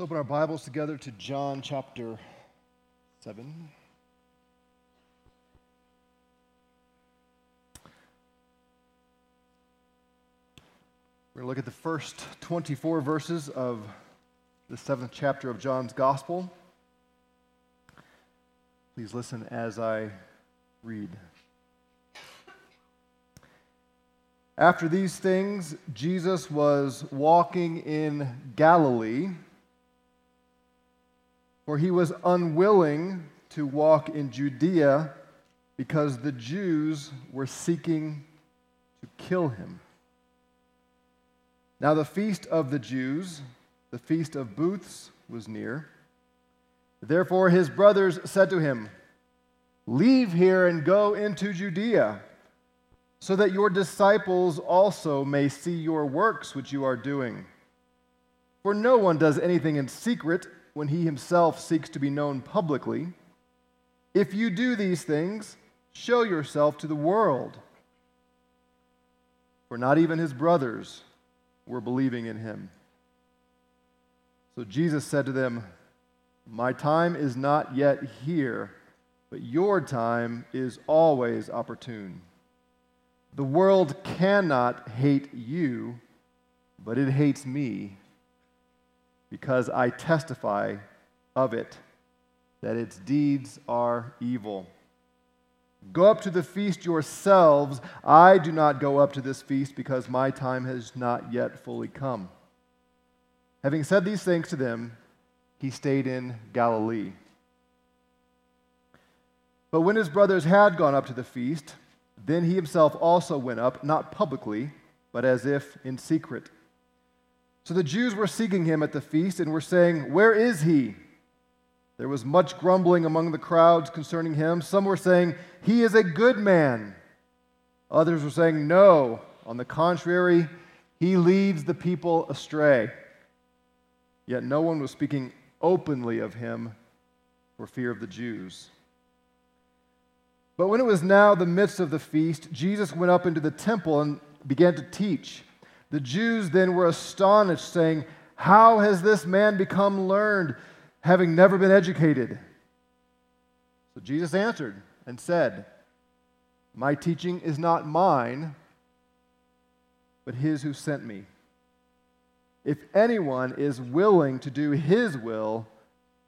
Let's open our Bibles together to John chapter 7. We're going to look at the first 24 verses of the seventh chapter of John's Gospel. Please listen as I read. After these things, Jesus was walking in Galilee, for he was unwilling to walk in Judea because the Jews were seeking to kill him. Now, the feast of the Jews, the feast of booths, was near. Therefore, his brothers said to him, Leave here and go into Judea so that your disciples also may see your works which you are doing. For no one does anything in secret when he himself seeks to be known publicly. If you do these things, show yourself to the world. For not even his brothers were believing in him. So Jesus said to them, My time is not yet here, but your time is always opportune. The world cannot hate you, but it hates me because I testify of it that its deeds are evil. Go up to the feast yourselves. I do not go up to this feast because my time has not yet fully come. Having said these things to them, he stayed in Galilee. But when his brothers had gone up to the feast, then he himself also went up, not publicly, but as if in secret. So the Jews were seeking him at the feast and were saying, Where is he? There was much grumbling among the crowds concerning him. Some were saying, He is a good man. Others were saying, No, on the contrary, he leads the people astray. Yet no one was speaking openly of him for fear of the Jews. But when it was now the midst of the feast, Jesus went up into the temple and began to teach. The Jews then were astonished, saying, How has this man become learned, having never been educated? So Jesus answered and said, My teaching is not mine, but his who sent me. If anyone is willing to do his will,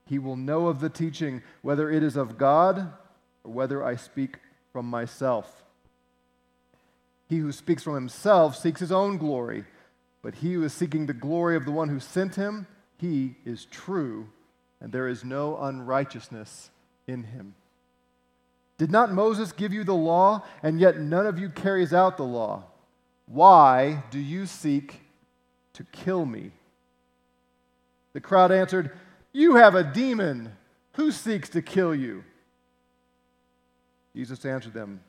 he will know of the teaching, whether it is of God or whether I speak from myself. He who speaks from himself seeks his own glory, but he who is seeking the glory of the one who sent him, he is true, and there is no unrighteousness in him. Did not Moses give you the law, and yet none of you carries out the law? Why do you seek to kill me? The crowd answered, You have a demon. Who seeks to kill you? Jesus answered them,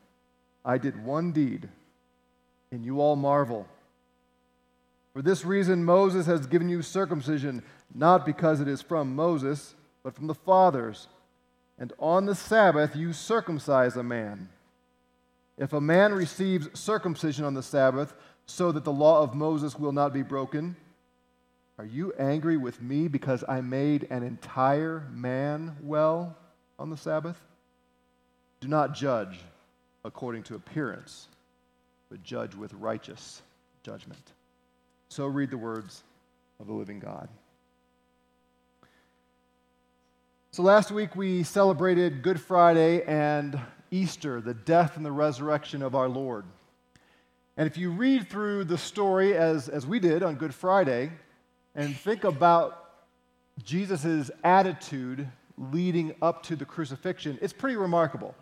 I did one deed, and you all marvel. For this reason, Moses has given you circumcision, not because it is from Moses, but from the fathers. And on the Sabbath, you circumcise a man. If a man receives circumcision on the Sabbath, so that the law of Moses will not be broken, are you angry with me because I made an entire man well on the Sabbath? Do not judge according to appearance, but judge with righteous judgment. So read the words of the living God. So last week we celebrated Good Friday and Easter, the death and the resurrection of our Lord. And if you read through the story as, as we did on Good Friday and think about Jesus' attitude leading up to the crucifixion, it's pretty remarkable.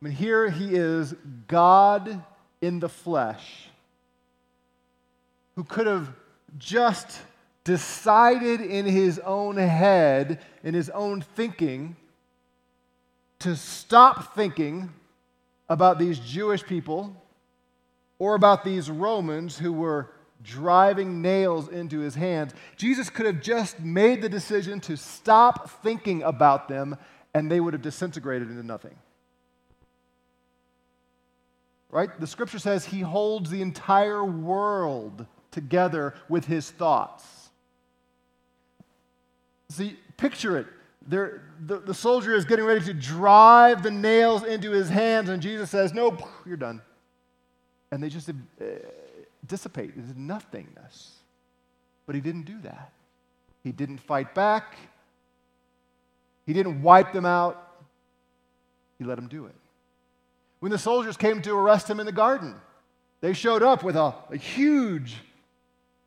I mean, here he is, God in the flesh, who could have just decided in his own head, in his own thinking, to stop thinking about these Jewish people or about these Romans who were driving nails into his hands. Jesus could have just made the decision to stop thinking about them and they would have disintegrated into nothing right? The scripture says he holds the entire world together with his thoughts. See, picture it. The, the soldier is getting ready to drive the nails into his hands, and Jesus says, Nope, you're done. And they just uh, dissipate into nothingness. But he didn't do that. He didn't fight back, he didn't wipe them out. He let them do it. When the soldiers came to arrest him in the garden, they showed up with a, a huge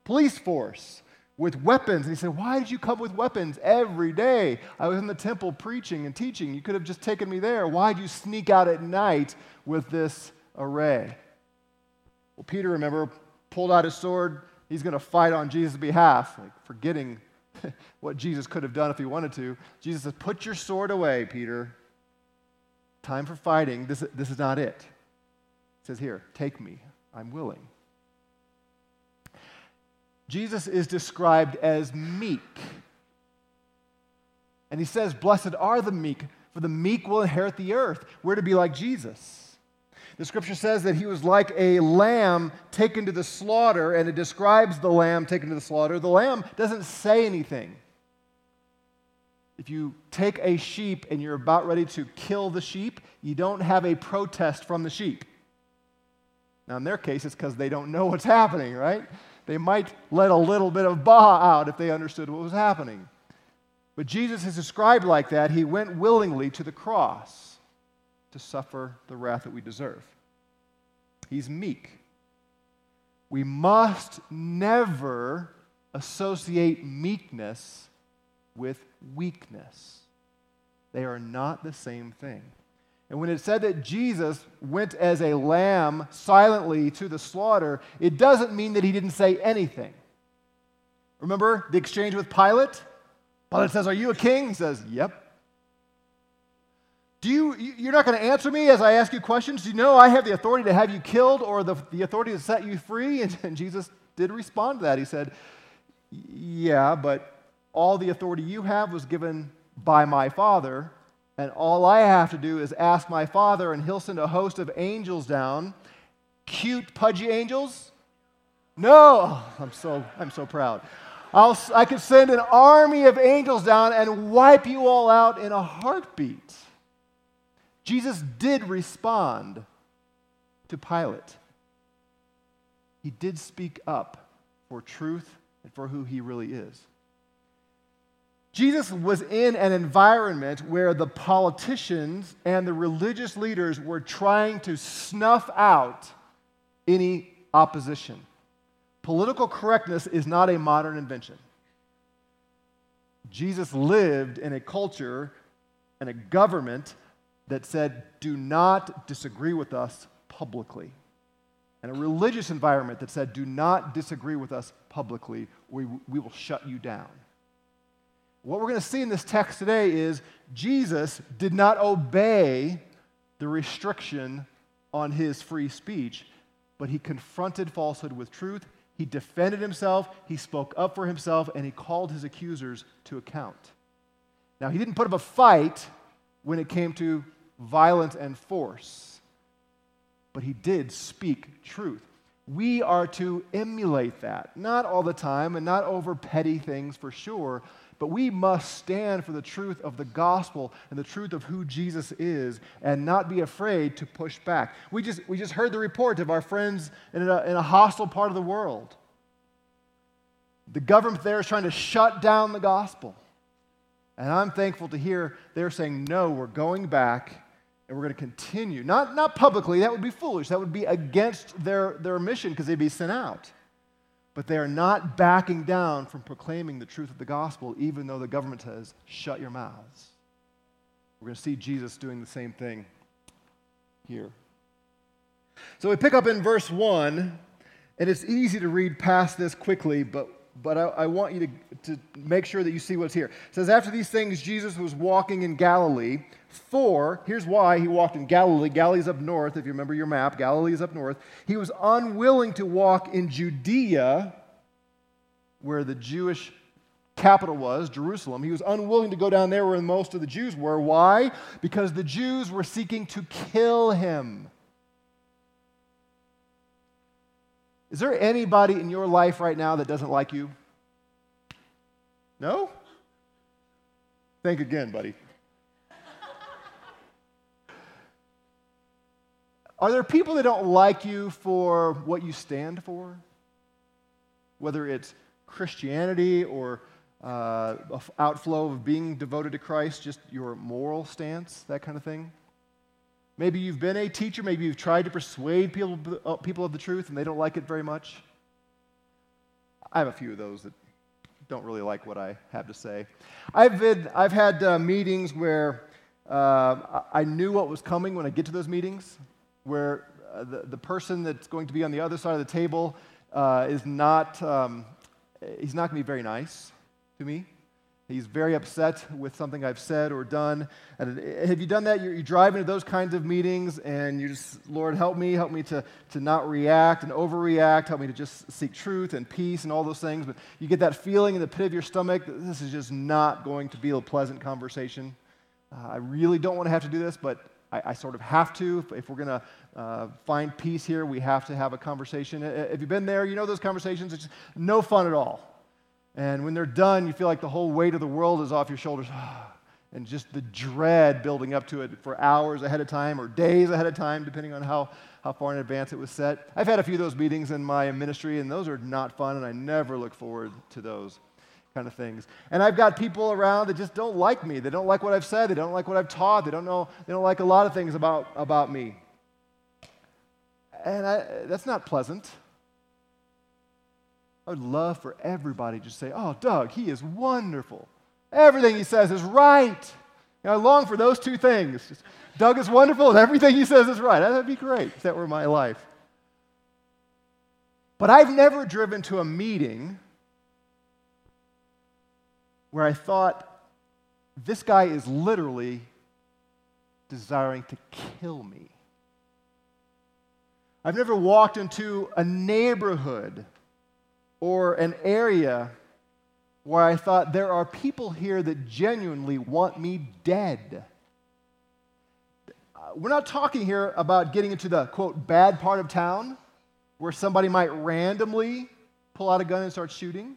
police force with weapons. And he said, Why did you come with weapons every day? I was in the temple preaching and teaching. You could have just taken me there. Why did you sneak out at night with this array? Well, Peter, remember, pulled out his sword. He's going to fight on Jesus' behalf, like forgetting what Jesus could have done if he wanted to. Jesus says, Put your sword away, Peter. Time for fighting. This, this is not it. He says, Here, take me. I'm willing. Jesus is described as meek. And he says, Blessed are the meek, for the meek will inherit the earth. We're to be like Jesus. The scripture says that he was like a lamb taken to the slaughter, and it describes the lamb taken to the slaughter. The lamb doesn't say anything. If you take a sheep and you're about ready to kill the sheep, you don't have a protest from the sheep. Now, in their case, it's because they don't know what's happening, right? They might let a little bit of bah out if they understood what was happening. But Jesus is described like that. He went willingly to the cross to suffer the wrath that we deserve. He's meek. We must never associate meekness with weakness. They are not the same thing. And when it said that Jesus went as a lamb silently to the slaughter, it doesn't mean that he didn't say anything. Remember the exchange with Pilate? Pilate says, Are you a king? He says, Yep. Do you, you're not going to answer me as I ask you questions? Do you know I have the authority to have you killed or the, the authority to set you free? And, and Jesus did respond to that. He said, Yeah, but all the authority you have was given by my Father. And all I have to do is ask my father, and he'll send a host of angels down. Cute, pudgy angels? No, I'm so, I'm so proud. I'll, I could send an army of angels down and wipe you all out in a heartbeat. Jesus did respond to Pilate. He did speak up for truth and for who he really is. Jesus was in an environment where the politicians and the religious leaders were trying to snuff out any opposition. Political correctness is not a modern invention. Jesus lived in a culture and a government that said, do not disagree with us publicly. And a religious environment that said, do not disagree with us publicly, we, we will shut you down. What we're going to see in this text today is Jesus did not obey the restriction on his free speech, but he confronted falsehood with truth. He defended himself, he spoke up for himself, and he called his accusers to account. Now, he didn't put up a fight when it came to violence and force, but he did speak truth. We are to emulate that, not all the time and not over petty things for sure, but we must stand for the truth of the gospel and the truth of who Jesus is and not be afraid to push back. We just, we just heard the report of our friends in a, in a hostile part of the world. The government there is trying to shut down the gospel. And I'm thankful to hear they're saying, no, we're going back and we're going to continue. Not, not publicly, that would be foolish. That would be against their, their mission because they'd be sent out but they are not backing down from proclaiming the truth of the gospel, even though the government says, shut your mouths. We're going to see Jesus doing the same thing here. So we pick up in verse 1, and it's easy to read past this quickly, but, but I, I want you to, to make sure that you see what's here. It says, After these things, Jesus was walking in Galilee. For, here's why he walked in Galilee. Galilee's up north, if you remember your map. Galilee's up north. He was unwilling to walk in Judea, where the Jewish capital was, Jerusalem. He was unwilling to go down there where most of the Jews were. Why? Because the Jews were seeking to kill him. Is there anybody in your life right now that doesn't like you? No? Think again, buddy. Are there people that don't like you for what you stand for? Whether it's Christianity or uh, outflow of being devoted to Christ, just your moral stance, that kind of thing. Maybe you've been a teacher, maybe you've tried to persuade people, uh, people of the truth and they don't like it very much. I have a few of those that don't really like what I have to say. I've, been, I've had uh, meetings where uh, I knew what was coming when I get to those meetings, where uh, the, the person that's going to be on the other side of the table uh, is not, um, he's not going to be very nice to me. He's very upset with something I've said or done. And have you done that? You, you drive into those kinds of meetings and you just, Lord, help me, help me to, to not react and overreact, help me to just seek truth and peace and all those things. But you get that feeling in the pit of your stomach that this is just not going to be a pleasant conversation. Uh, I really don't want to have to do this, but I, I sort of have to. If we're going to uh, find peace here, we have to have a conversation. If you've been there, you know those conversations. It's no fun at all. And when they're done, you feel like the whole weight of the world is off your shoulders. and just the dread building up to it for hours ahead of time or days ahead of time, depending on how, how far in advance it was set. I've had a few of those meetings in my ministry, and those are not fun, and I never look forward to those kind of things. And I've got people around that just don't like me. They don't like what I've said. They don't like what I've taught. They don't know. They don't like a lot of things about, about me. And I, that's not pleasant. I would love for everybody to say, Oh, Doug, he is wonderful. Everything he says is right. And I long for those two things. Just, Doug is wonderful and everything he says is right. That'd be great if that were my life. But I've never driven to a meeting where I thought, this guy is literally desiring to kill me. I've never walked into a neighborhood or an area where I thought there are people here that genuinely want me dead. We're not talking here about getting into the quote bad part of town where somebody might randomly pull out a gun and start shooting.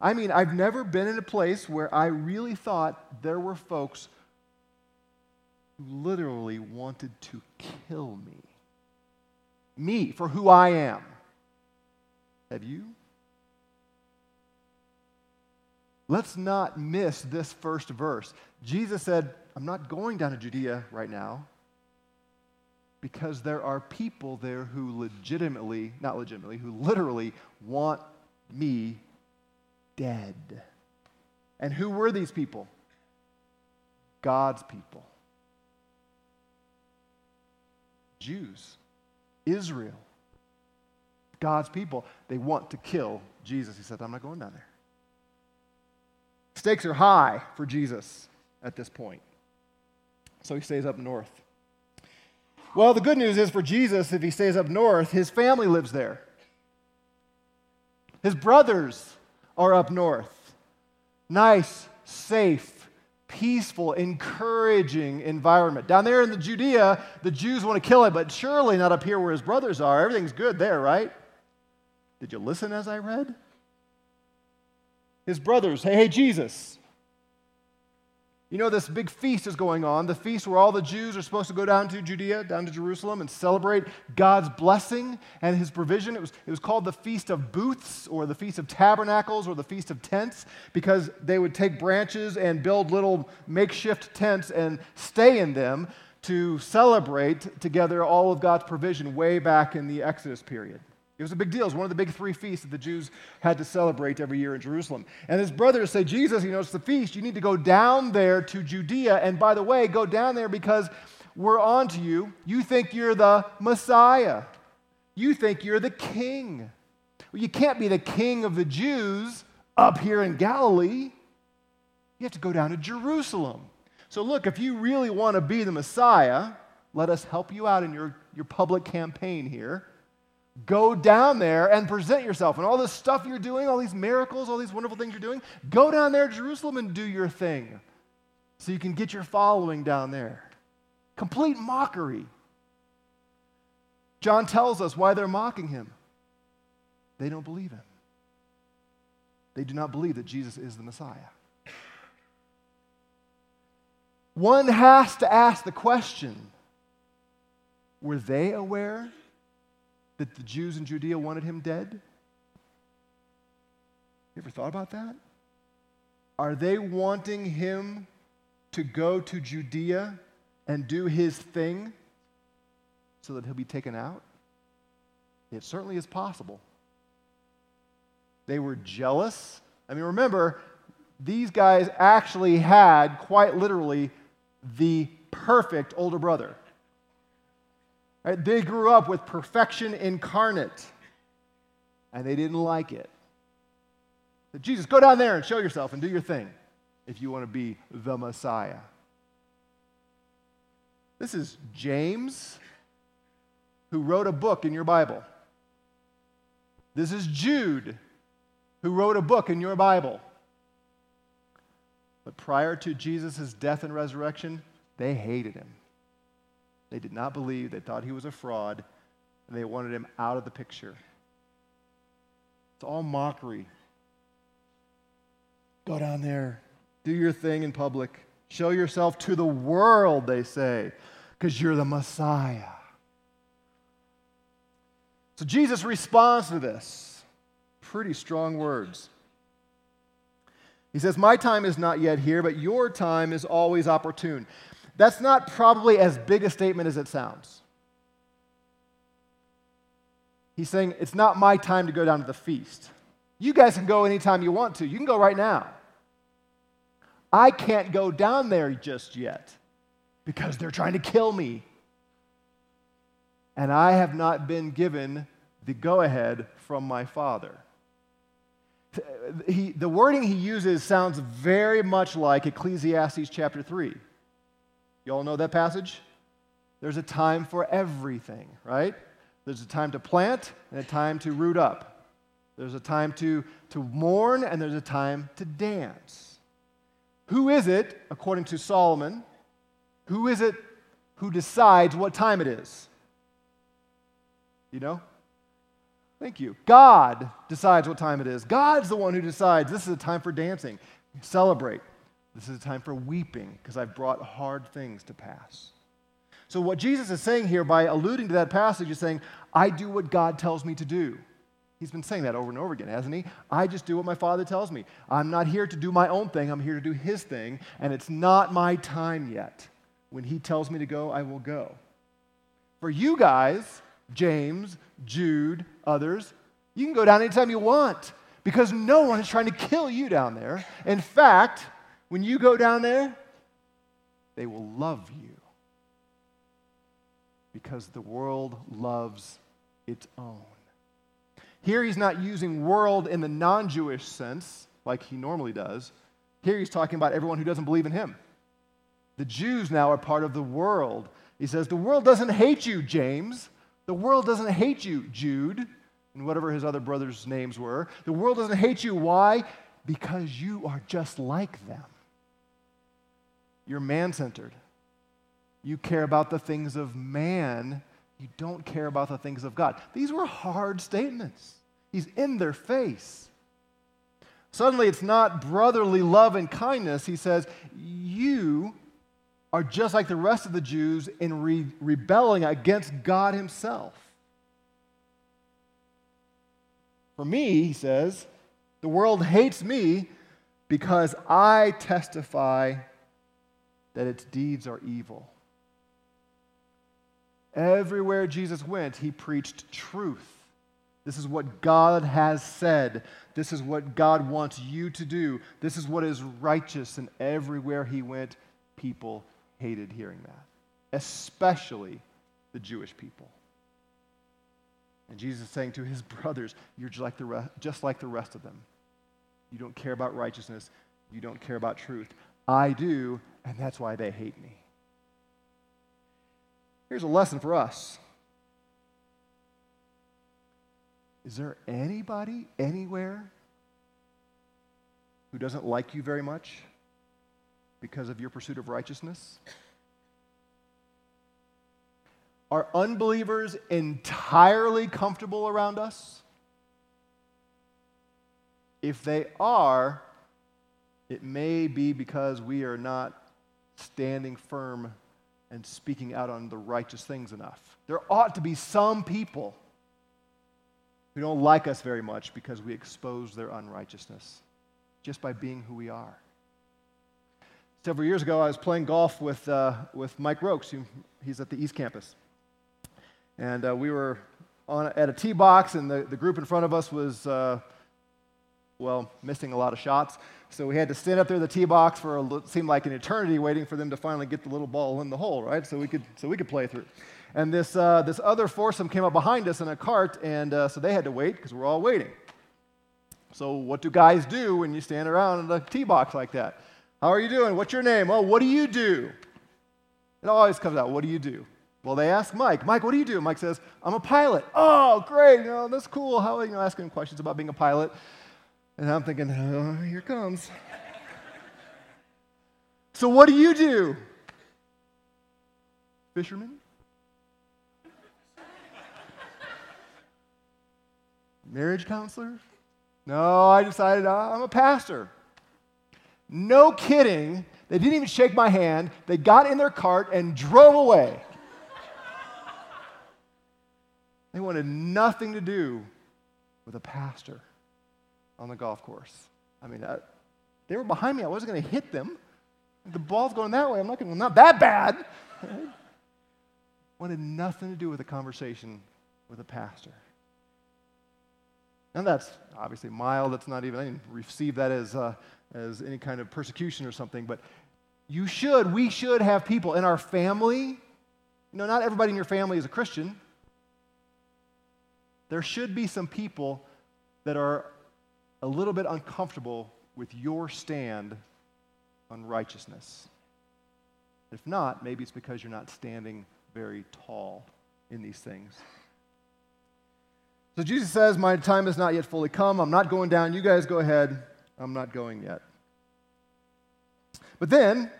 I mean, I've never been in a place where I really thought there were folks who literally wanted to kill me. Me, for who I am. Have you? Let's not miss this first verse. Jesus said, I'm not going down to Judea right now because there are people there who legitimately, not legitimately, who literally want me dead. And who were these people? God's people. Jews, Israel. God's people, they want to kill Jesus. He said, I'm not going down there. Stakes are high for Jesus at this point. So he stays up north. Well, the good news is for Jesus, if he stays up north, his family lives there. His brothers are up north. Nice, safe, peaceful, encouraging environment. Down there in the Judea, the Jews want to kill him, but surely not up here where his brothers are. Everything's good there, right? Did you listen as I read? His brothers, hey, hey, Jesus. You know, this big feast is going on, the feast where all the Jews are supposed to go down to Judea, down to Jerusalem, and celebrate God's blessing and his provision. It was, it was called the Feast of Booths, or the Feast of Tabernacles, or the Feast of Tents, because they would take branches and build little makeshift tents and stay in them to celebrate together all of God's provision way back in the Exodus period. It was a big deal. It was one of the big three feasts that the Jews had to celebrate every year in Jerusalem. And his brothers say, Jesus, you know, it's the feast. You need to go down there to Judea. And by the way, go down there because we're on to you. You think you're the Messiah. You think you're the king. Well, you can't be the king of the Jews up here in Galilee. You have to go down to Jerusalem. So, look, if you really want to be the Messiah, let us help you out in your, your public campaign here. Go down there and present yourself. And all this stuff you're doing, all these miracles, all these wonderful things you're doing, go down there to Jerusalem and do your thing so you can get your following down there. Complete mockery. John tells us why they're mocking him. They don't believe him. They do not believe that Jesus is the Messiah. one has to ask the question were they aware that the Jews in Judea wanted him dead? You ever thought about that? Are they wanting him to go to Judea and do his thing so that he'll be taken out? It certainly is possible. They were jealous. I mean, remember, these guys actually had, quite literally, the perfect older brother. Right? They grew up with perfection incarnate, and they didn't like it. Said, Jesus, go down there and show yourself and do your thing if you want to be the Messiah. This is James, who wrote a book in your Bible. This is Jude, who wrote a book in your Bible. But prior to Jesus' death and resurrection, they hated him. They did not believe, they thought he was a fraud, and they wanted him out of the picture. It's all mockery. Go down there, do your thing in public, show yourself to the world, they say, because you're the Messiah. So Jesus responds to this. Pretty strong words. He says, My time is not yet here, but your time is always opportune. That's not probably as big a statement as it sounds. He's saying, It's not my time to go down to the feast. You guys can go anytime you want to. You can go right now. I can't go down there just yet because they're trying to kill me and I have not been given the go ahead from my Father. He, the wording he uses sounds very much like Ecclesiastes chapter 3. You all know that passage? There's a time for everything, right? There's a time to plant and a time to root up. There's a time to, to mourn and there's a time to dance. Who is it, according to Solomon, who is it who decides what time it is? You know? Thank you. God decides what time it is. God's the one who decides this is a time for dancing. Celebrate. This is a time for weeping because I've brought hard things to pass. So, what Jesus is saying here by alluding to that passage is saying, I do what God tells me to do. He's been saying that over and over again, hasn't he? I just do what my Father tells me. I'm not here to do my own thing, I'm here to do His thing, and it's not my time yet. When He tells me to go, I will go. For you guys, James, Jude, others, you can go down anytime you want because no one is trying to kill you down there. In fact, when you go down there, they will love you because the world loves its own. Here he's not using world in the non Jewish sense like he normally does. Here he's talking about everyone who doesn't believe in him. The Jews now are part of the world. He says, The world doesn't hate you, James. The world doesn't hate you, Jude, and whatever his other brothers' names were. The world doesn't hate you. Why? Because you are just like them. You're man centered. You care about the things of man. You don't care about the things of God. These were hard statements. He's in their face. Suddenly, it's not brotherly love and kindness. He says, You are just like the rest of the Jews in re- rebelling against God Himself. For me, he says, the world hates me because I testify that its deeds are evil. Everywhere Jesus went, he preached truth. This is what God has said. This is what God wants you to do. This is what is righteous. And everywhere he went, people hated hearing that, especially the Jewish people. And Jesus is saying to his brothers, You're just like, the re- just like the rest of them. You don't care about righteousness, you don't care about truth. I do, and that's why they hate me. Here's a lesson for us. Is there anybody anywhere who doesn't like you very much? because of your pursuit of righteousness? Are unbelievers entirely comfortable around us? If they are, it may be because we are not standing firm and speaking out on the righteous things enough. There ought to be some people who don't like us very much because we expose their unrighteousness just by being who we are. Several years ago, I was playing golf with, uh, with Mike Rokes. He's at the East Campus. And uh, we were on, at a tee box, and the, the group in front of us was, uh, well, missing a lot of shots. So we had to stand up there in the tee box for a, seemed like an eternity waiting for them to finally get the little ball in the hole, right? So we could, so we could play through. And this, uh, this other foursome came up behind us in a cart, and uh, so they had to wait because we're all waiting. So, what do guys do when you stand around in a tee box like that? How are you doing? What's your name? Oh, what do you do? It always comes out, what do you do? Well, they ask Mike, Mike, what do you do? Mike says, I'm a pilot. Oh, great. You know, that's cool. How, are you know, asking questions about being a pilot. And I'm thinking, oh, here comes. so what do you do? Fisherman? Marriage counselor? No, I decided uh, I'm a pastor. No kidding. They didn't even shake my hand. They got in their cart and drove away. they wanted nothing to do with a pastor on the golf course. I mean, I, they were behind me. I wasn't going to hit them. The ball's going that way. I'm not going. Well, not that bad. wanted nothing to do with a conversation with a pastor. And that's obviously mild. That's not even, I didn't receive that as, uh, as any kind of persecution or something. But you should, we should have people in our family. You know, not everybody in your family is a Christian. There should be some people that are a little bit uncomfortable with your stand on righteousness. If not, maybe it's because you're not standing very tall in these things. So Jesus says, My time has not yet fully come. I'm not going down. You guys go ahead. I'm not going yet. But then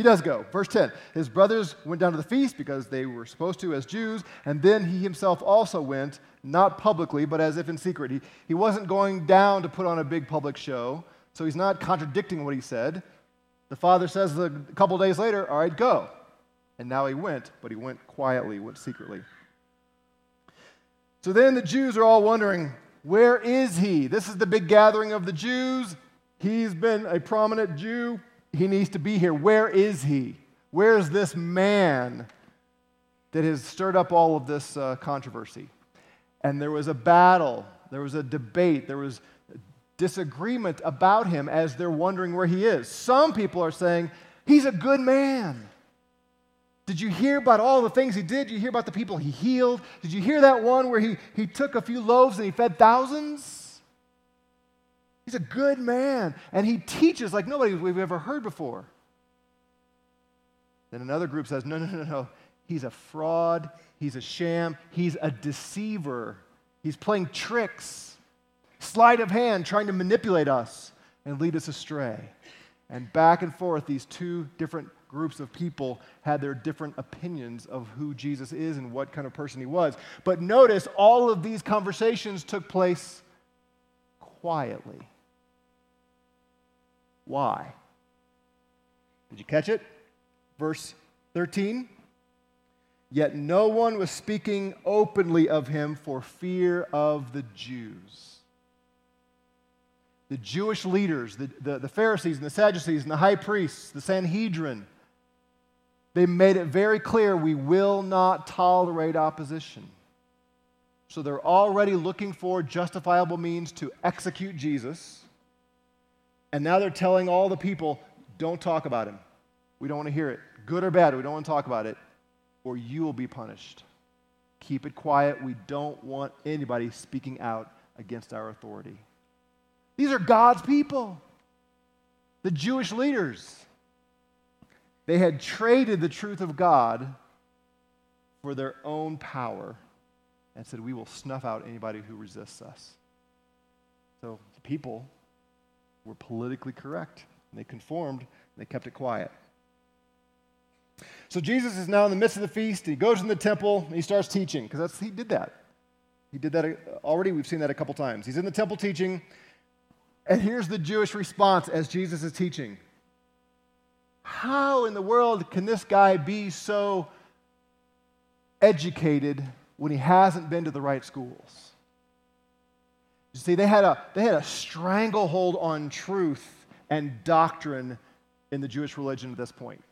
he does go. Verse 10 His brothers went down to the feast because they were supposed to as Jews, and then he himself also went, not publicly, but as if in secret. He, he wasn't going down to put on a big public show, so he's not contradicting what he said. The father says a couple days later, All right, go. And now he went, but he went quietly, went secretly. So then the Jews are all wondering, where is he? This is the big gathering of the Jews. He's been a prominent Jew. He needs to be here. Where is he? Where is this man that has stirred up all of this uh, controversy? And there was a battle, there was a debate, there was disagreement about him as they're wondering where he is. Some people are saying, he's a good man. Did you hear about all the things he did? Did you hear about the people he healed? Did you hear that one where he, he took a few loaves and he fed thousands? He's a good man, and he teaches like nobody we've ever heard before. Then another group says, no, no, no, no. He's a fraud. He's a sham. He's a deceiver. He's playing tricks, sleight of hand, trying to manipulate us and lead us astray. And back and forth, these two different groups of people had their different opinions of who Jesus is and what kind of person he was. But notice all of these conversations took place quietly. Why? Did you catch it? Verse 13. Yet no one was speaking openly of him for fear of the Jews the Jewish leaders, the, the, the, Pharisees and the Sadducees and the high priests, the Sanhedrin, they made it very clear we will not tolerate opposition. So they're already looking for justifiable means to execute Jesus. And now they're telling all the people, don't talk about him. We don't want to hear it. Good or bad, we don't want to talk about it, or you will be punished. Keep it quiet. We don't want anybody speaking out against our authority. These are God's people, the Jewish leaders. They had traded the truth of God for their own power and said, We will snuff out anybody who resists us. So the people were politically correct. They conformed, they kept it quiet. So Jesus is now in the midst of the feast. He goes in the temple and he starts teaching because he did that. He did that uh, already. We've seen that a couple times. He's in the temple teaching. And here's the Jewish response as Jesus is teaching how in the world can this guy be so educated when he hasn't been to the right schools? You see, they had a, they had a stranglehold on truth and doctrine in the Jewish religion at this point.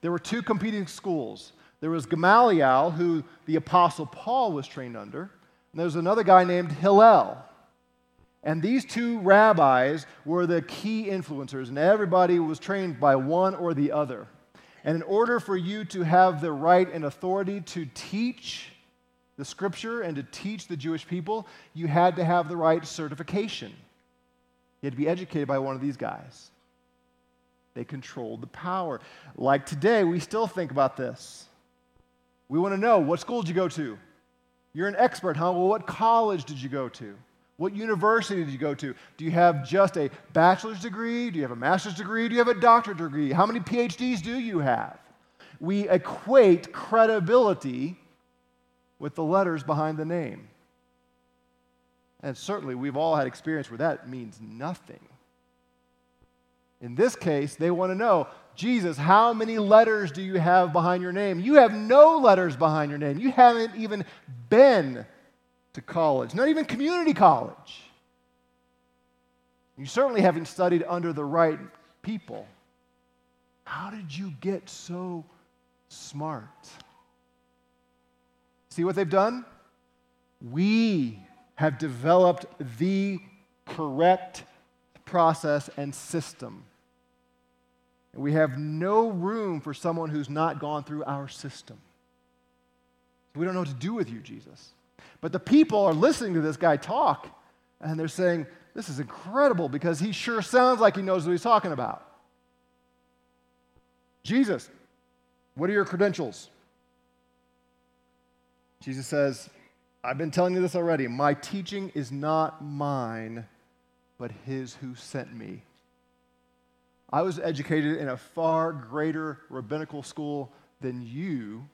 There were two competing schools. There was Gamaliel, who the Apostle Paul was trained under, and there was another guy named Hillel. And these two rabbis were the key influencers, and everybody was trained by one or the other. And in order for you to have the right and authority to teach the scripture and to teach the Jewish people, you had to have the right certification. You had to be educated by one of these guys. They controlled the power. Like today, we still think about this. We want to know what school did you go to? You're an expert, huh? Well, what college did you go to? What university did you go to? Do you have just a bachelor's degree? Do you have a master's degree? Do you have a doctorate degree? How many PhDs do you have? We equate credibility with the letters behind the name. And certainly, we've all had experience where that means nothing. In this case, they want to know Jesus, how many letters do you have behind your name? You have no letters behind your name. You haven't even been to college, not even community college. You certainly haven't studied under the right people. How did you get so smart? See what they've done? We have developed the correct process and system. And we have no room for someone who's not gone through our system. We don't know what to do with you, Jesus. But the people are listening to this guy talk, and they're saying, This is incredible because he sure sounds like he knows what he's talking about. Jesus, what are your credentials? Jesus says, I've been telling you this already. My teaching is not mine, but his who sent me. I was educated in a far greater rabbinical school than you,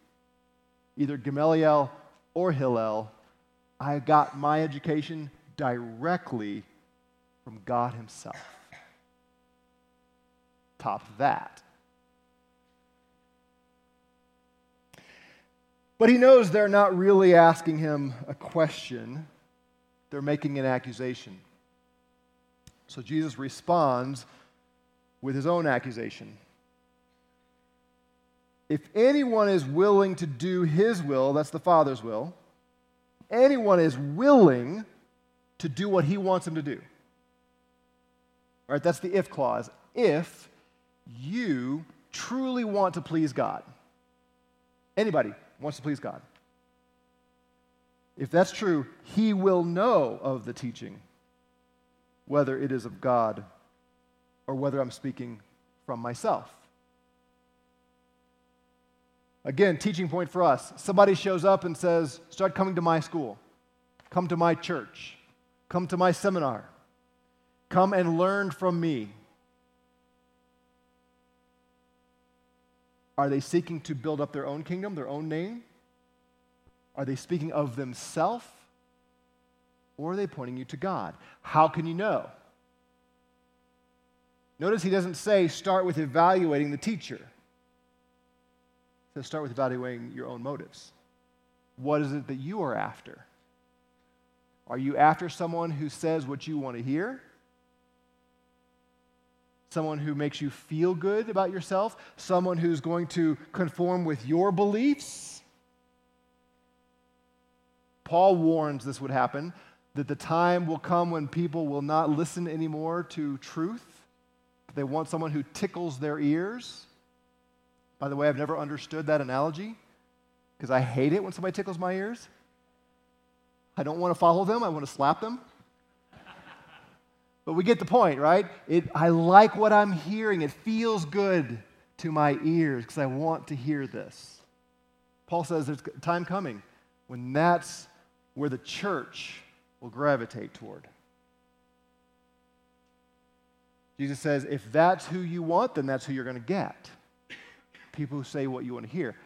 either Gamaliel or Hillel, I got my education directly from God Himself. Top that. But he knows they're not really asking him a question, they're making an accusation. So Jesus responds with his own accusation. If anyone is willing to do his will, that's the Father's will, anyone is willing to do what he wants him to do. All right, that's the if clause. If you truly want to please God, anybody wants to please God. If that's true, he will know of the teaching, whether it is of God or whether I'm speaking from myself. Again, teaching point for us. Somebody shows up and says, Start coming to my school, come to my church, come to my seminar, come and learn from me. Are they seeking to build up their own kingdom, their own name? Are they speaking of themselves? Or are they pointing you to God? How can you know? Notice he doesn't say start with evaluating the teacher He says start with evaluating your own motives. What is it that you are after? Are you after someone who says what you want to hear? Someone who makes you feel good about yourself? Someone who's going to conform with your beliefs? Paul warns this would happen, that the time will come when people will not listen anymore to truth. They want someone who tickles their ears. By the way, I've never understood that analogy because I hate it when somebody tickles my ears. I don't want to follow them, I want to slap them. But we get the point, right? It, I like what I'm hearing. It feels good to my ears because I want to hear this. Paul says there's a time coming when that's where the church will gravitate toward. Jesus says, if that's who you want, then that's who you're going to get people who say what you want to hear.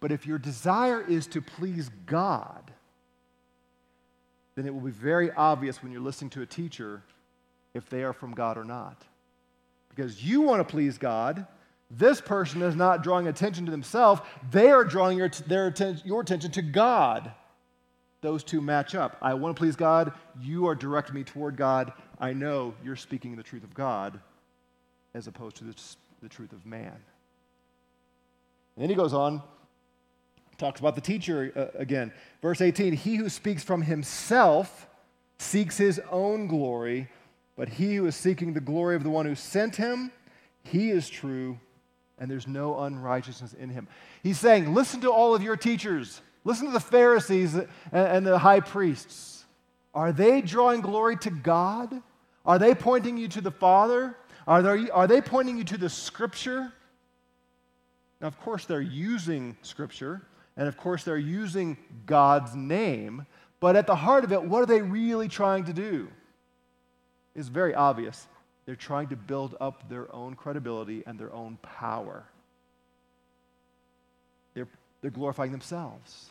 But if your desire is to please God, then it will be very obvious when you're listening to a teacher if they are from God or not. Because you want to please God, this person is not drawing attention to themselves, they are drawing your, their, your attention to God. Those two match up. I want to please God. You are directing me toward God. I know you're speaking the truth of God as opposed to the, the truth of man. And then he goes on, talks about the teacher uh, again. Verse 18 He who speaks from himself seeks his own glory, but he who is seeking the glory of the one who sent him, he is true, and there's no unrighteousness in him. He's saying, Listen to all of your teachers, listen to the Pharisees and the high priests. Are they drawing glory to God? Are they pointing you to the Father? Are they, are they pointing you to the Scripture? Now, of course, they're using Scripture, and of course, they're using God's name, but at the heart of it, what are they really trying to do? It's very obvious. They're trying to build up their own credibility and their own power. They're, they're glorifying themselves.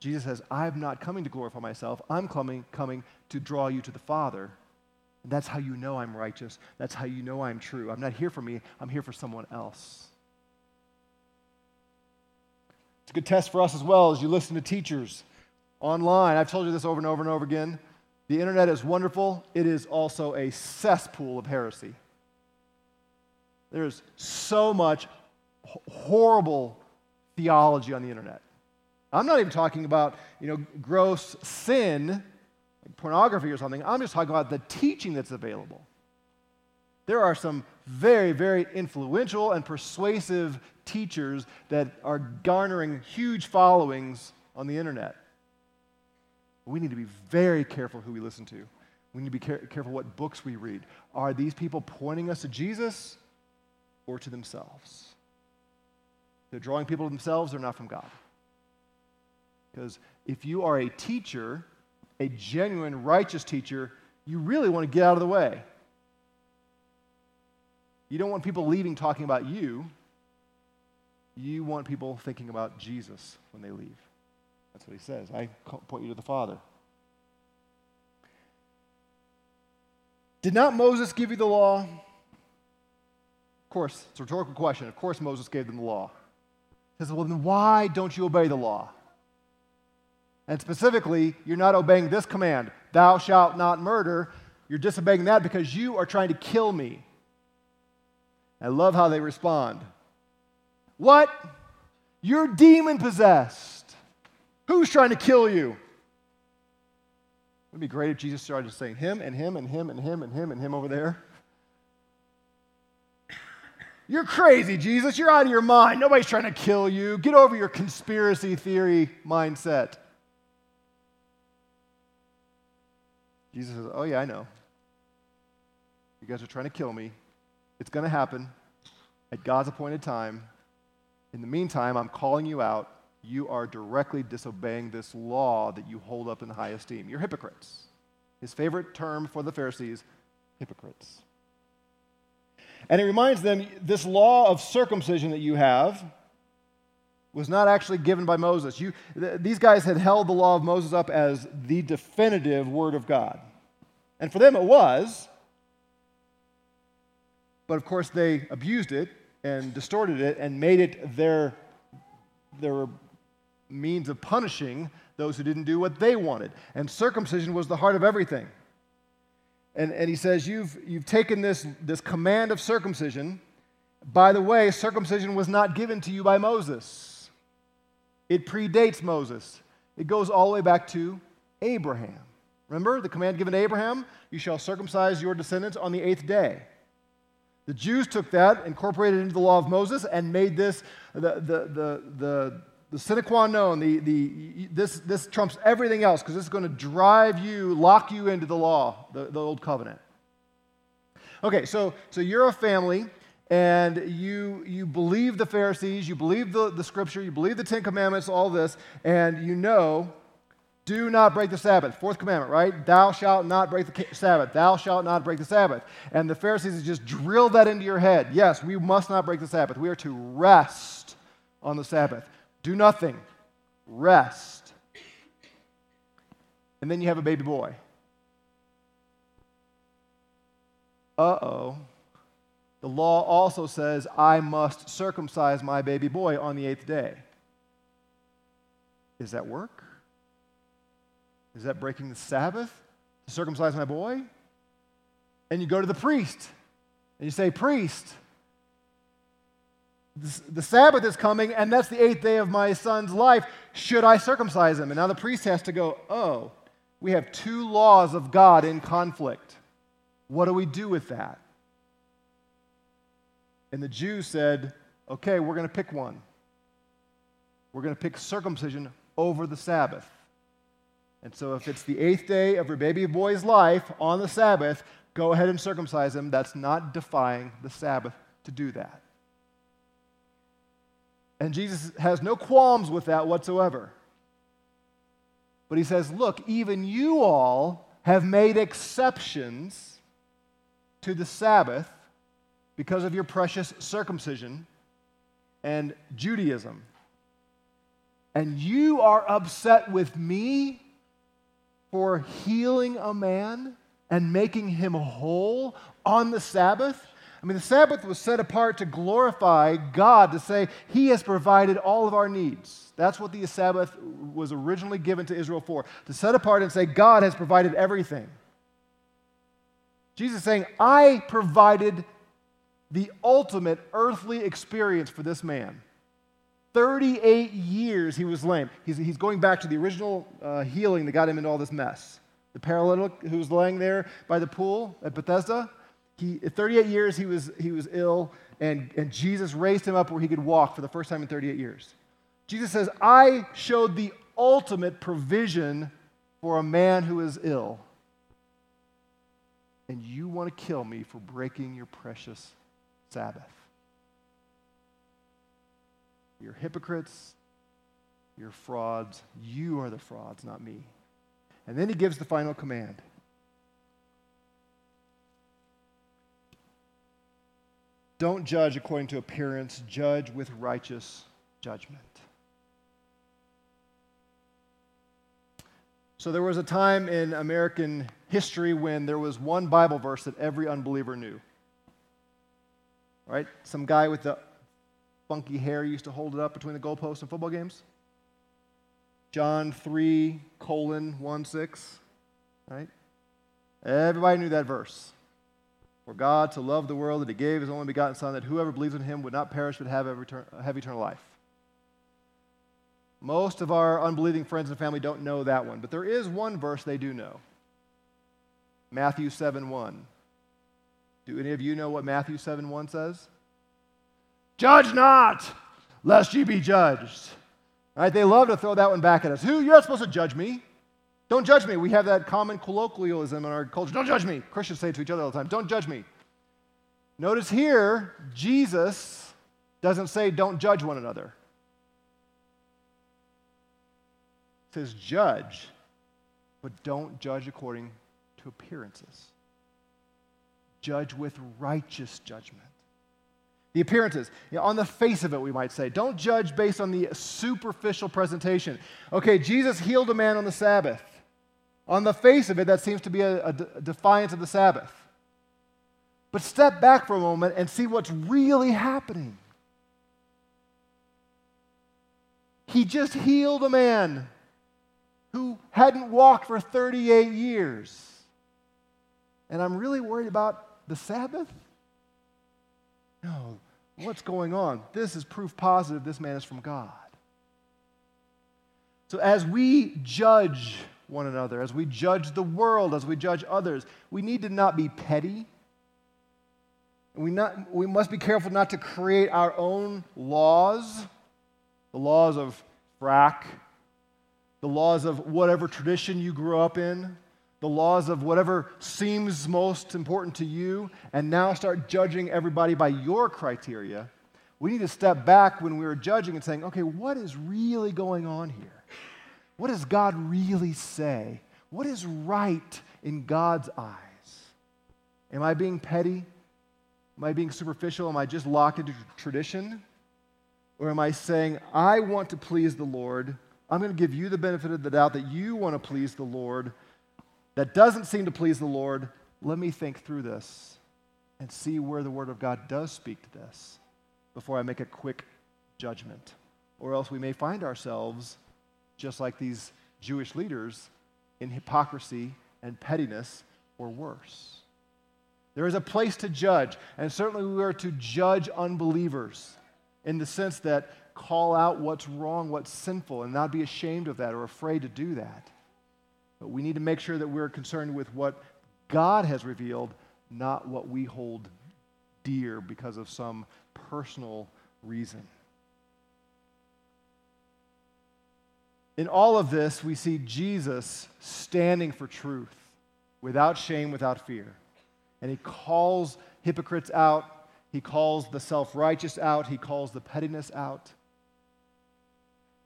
Jesus says, I'm not coming to glorify myself. I'm coming, coming to draw you to the Father. And that's how you know I'm righteous. That's how you know I'm true. I'm not here for me, I'm here for someone else. It's a good test for us as well as you listen to teachers online. I've told you this over and over and over again. The internet is wonderful, it is also a cesspool of heresy. There's so much horrible theology on the internet. I'm not even talking about, you know, gross sin, like pornography or something. I'm just talking about the teaching that's available. There are some very, very influential and persuasive teachers that are garnering huge followings on the internet. We need to be very careful who we listen to. We need to be care- careful what books we read. Are these people pointing us to Jesus or to themselves? They're drawing people to themselves, they're not from God. Because if you are a teacher, a genuine, righteous teacher, you really want to get out of the way. You don't want people leaving talking about you. You want people thinking about Jesus when they leave. That's what he says. I point you to the Father. Did not Moses give you the law? Of course, it's a rhetorical question. Of course, Moses gave them the law. He says, well, then why don't you obey the law? And specifically, you're not obeying this command, thou shalt not murder. You're disobeying that because you are trying to kill me. I love how they respond. What? You're demon possessed. Who's trying to kill you? It would be great if Jesus started saying him and him and him and him and him and him over there. You're crazy, Jesus. You're out of your mind. Nobody's trying to kill you. Get over your conspiracy theory mindset. Jesus says, Oh, yeah, I know. You guys are trying to kill me. It's going to happen at God's appointed time. In the meantime, I'm calling you out. You are directly disobeying this law that you hold up in high esteem. You're hypocrites. His favorite term for the Pharisees hypocrites. And it reminds them this law of circumcision that you have was not actually given by Moses. You, th- these guys had held the law of Moses up as the definitive word of God. And for them it was. But of course, they abused it and distorted it and made it their, their means of punishing those who didn't do what they wanted. And circumcision was the heart of everything. And, and he says, you've, you've taken this, this command of circumcision. By the way, circumcision was not given to you by Moses, it predates Moses. It goes all the way back to Abraham. Remember the command given to Abraham? You shall circumcise your descendants on the eighth day. The Jews took that, incorporated it into the law of Moses, and made this the, the, the, the, the sine qua non. The, the, this, this trumps everything else because this is going to drive you, lock you into the law, the, the old covenant. Okay, so, so you're a family and you, you believe the Pharisees, you believe the, the scripture, you believe the Ten Commandments, all this, and you know do not break the Sabbath. Fourth commandment, right? Thou shalt not break the Sabbath. Thou shalt not break the Sabbath. And the Pharisees just drilled that into your head. Yes, we must not break the Sabbath. We are to rest on the Sabbath. Do nothing. Rest. And then you have a baby boy. Uh oh. The law also says I must circumcise my baby boy on the eighth day. Is that work? Is that breaking the Sabbath to circumcise my boy? And you go to the priest and you say, Priest, the Sabbath is coming, and that's the eighth day of my son's life. Should I circumcise him? And now the priest has to go, Oh, we have two laws of God in conflict. What do we do with that? And the Jews said, Okay, we're going to pick one. We're going to pick circumcision over the Sabbath. And so, if it's the eighth day of your baby boy's life on the Sabbath, go ahead and circumcise him. That's not defying the Sabbath to do that. And Jesus has no qualms with that whatsoever. But he says, Look, even you all have made exceptions to the Sabbath because of your precious circumcision and Judaism. And you are upset with me for healing a man and making him whole on the Sabbath? I mean, the Sabbath was set apart to glorify God, to say He has provided all of our needs. That's what the Sabbath was originally given to Israel for, to set apart and say, God has provided everything. Jesus saying, I provided the ultimate earthly experience for this man. 38 years he was lame. He's, he's going back to the original uh, healing that got him into all this mess. The paralytic who was laying there by the pool at Bethesda, he, 38 years he was, he was ill, and, and Jesus raised him up where he could walk for the first time in 38 years. Jesus says, I showed the ultimate provision for a man who is ill. And you want to kill me for breaking your precious Sabbath. You're hypocrites. You're frauds. You are the frauds, not me. And then he gives the final command. Don't judge according to appearance, judge with righteous judgment. So, there was a time in American history when there was one Bible verse that every unbeliever knew. Right? Some guy with the funky hair used to hold it up between the goalposts in football games. John 3, colon 1 6. Right? Everybody knew that verse. For God to love the world that he gave his only begotten Son, that whoever believes in him would not perish but have, have eternal life. Most of our unbelieving friends and family don't know that one, but there is one verse they do know Matthew 7 1. Do any of you know what Matthew 7 1 says? Judge not, lest ye be judged. Right? They love to throw that one back at us. Who? You're not supposed to judge me. Don't judge me. We have that common colloquialism in our culture. Don't judge me. Christians say it to each other all the time. Don't judge me. Notice here, Jesus doesn't say don't judge one another. He says judge, but don't judge according to appearances. Judge with righteous judgment. The appearances, you know, on the face of it, we might say. Don't judge based on the superficial presentation. Okay, Jesus healed a man on the Sabbath. On the face of it, that seems to be a, a, defiance of the Sabbath. But step back for a moment and see what's really happening. He just healed a man who hadn't walked for 38 years. And I'm really worried about the Sabbath? No, What's going on? This is proof positive this man is from God. So, as we judge one another, as we judge the world, as we judge others, we need to not be petty. We, not, we must be careful not to create our own laws, the laws of frack, the laws of whatever tradition you grew up in, the laws of whatever seems most important to you, and now start judging everybody by your criteria, we need to step back when we are judging and saying, okay, what is really going on here? What does God really say? What is right in God's eyes? Am I being petty? Am I being superficial? Am I just locked into tradition? Or am I saying, I want to please the Lord? I'm going to give you the benefit of the doubt that you want to please the Lord that doesn't seem to please the Lord, let me think through this. and see where the Word of God does speak to this before I make a quick judgment. Or else we may find ourselves, just like these Jewish leaders, in hypocrisy and pettiness or worse. There is a place to judge, and certainly we are to judge unbelievers in the sense that call out what's wrong, what's sinful, and not be ashamed of that or afraid to do that. But we need to make sure that we're concerned with what God has revealed, not what we hold dear because of some personal reason. In all of this, we see Jesus standing for truth without shame, without fear. And he calls hypocrites out, he calls the self righteous out, he calls the pettiness out.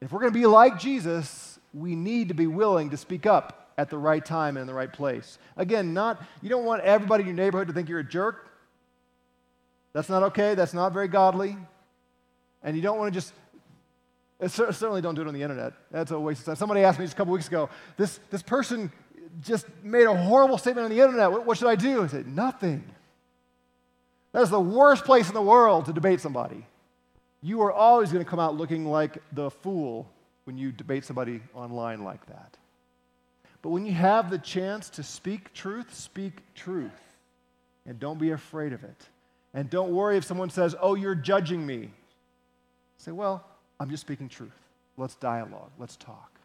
If we're going to be like Jesus, we need to be willing to speak up at the right time and in the right place. Again, not you don't want everybody in your neighborhood to think you're a jerk. That's not okay. That's not very godly. And you don't want to just certainly don't do it on the internet. That's a waste of time. Somebody asked me just a couple weeks ago, this, this person just made a horrible statement on the internet. What, what should I do? I said, nothing. That is the worst place in the world to debate somebody. You are always going to come out looking like the fool when you debate somebody online like that. But when you have the chance to speak truth, speak truth. And don't be afraid of it. And don't worry if someone says, Oh, you're judging me. Say, Well, I'm just speaking truth. Let's dialogue. Let's talk.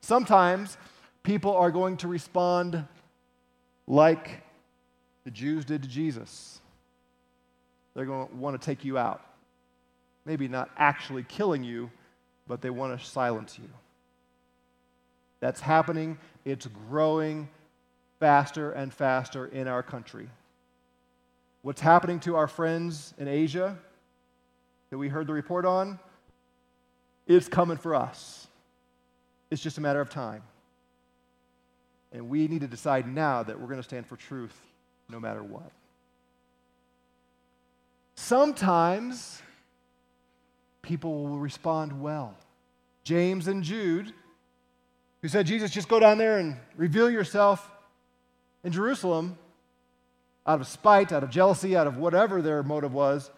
Sometimes people are going to respond like the Jews did to Jesus. They're going to want to take you out. Maybe not actually killing you, but they want to silence you. That's happening. It's growing faster and faster in our country. What's happening to our friends in Asia that we heard the report on? is coming for us. It's just a matter of time. And we need to decide now that we're going to stand for truth no matter what. Sometimes people will respond well. James and Jude, who said, Jesus, just go down there and reveal yourself in Jerusalem out of spite, out of jealousy, out of whatever their motive was,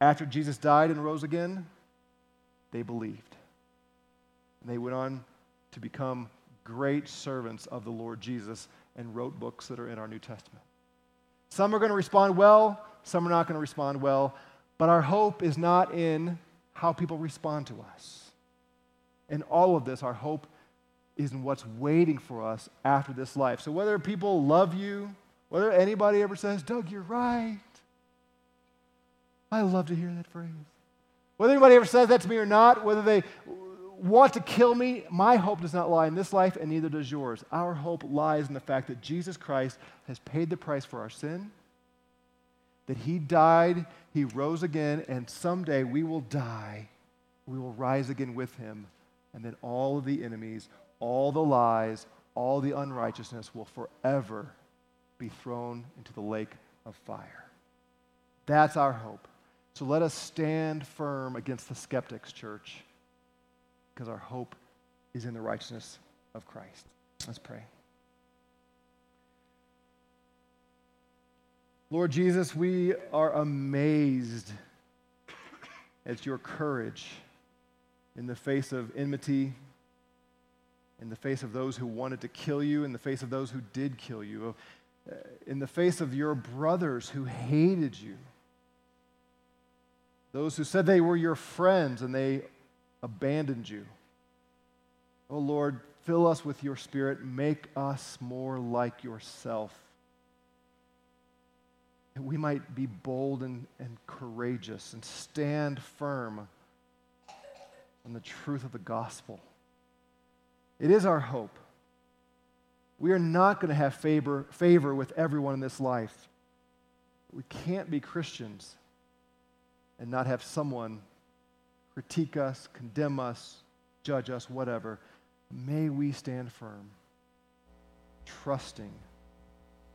after Jesus died and rose again, they believed. And they went on to become great servants of the Lord Jesus and wrote books that are in our New Testament. Some are going to respond well, some are not going to respond well, but our hope is not in how people respond to us. In all of this, our hope is in what's waiting for us after this life. So whether people love you, whether anybody ever says, Doug, you're right. I love to hear that phrase. Whether anybody ever says that to me or not, whether they want to kill me, my hope does not lie in this life, and neither does yours. Our hope lies in the fact that Jesus Christ has paid the price for our sin, that He died, He rose again, and someday we will die. We will rise again with Him, and then all of the enemies, all the lies, all the unrighteousness will forever be thrown into the lake of fire. That's our hope. So let us stand firm against the skeptics, church because our hope is in the righteousness of Christ. Let's pray. Lord Jesus, we are amazed at your courage in the face of enmity, in the face of those who wanted to kill you, in the face of those who did kill you, uh, in the face of your brothers who hated you, those who said they were your friends and they abandoned you. Oh Lord, fill us with your Spirit. Make us more like yourself. That we might be bold and, and courageous and stand firm on the truth of the gospel. It is our hope. We are not going to have favor, favor with everyone in this life. We can't be Christians and not have someone critique us, condemn us, judge us, whatever. May we stand firm, trusting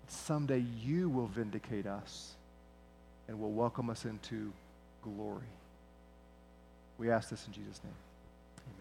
that someday you will vindicate us and will welcome us into glory. We ask this in Jesus' name.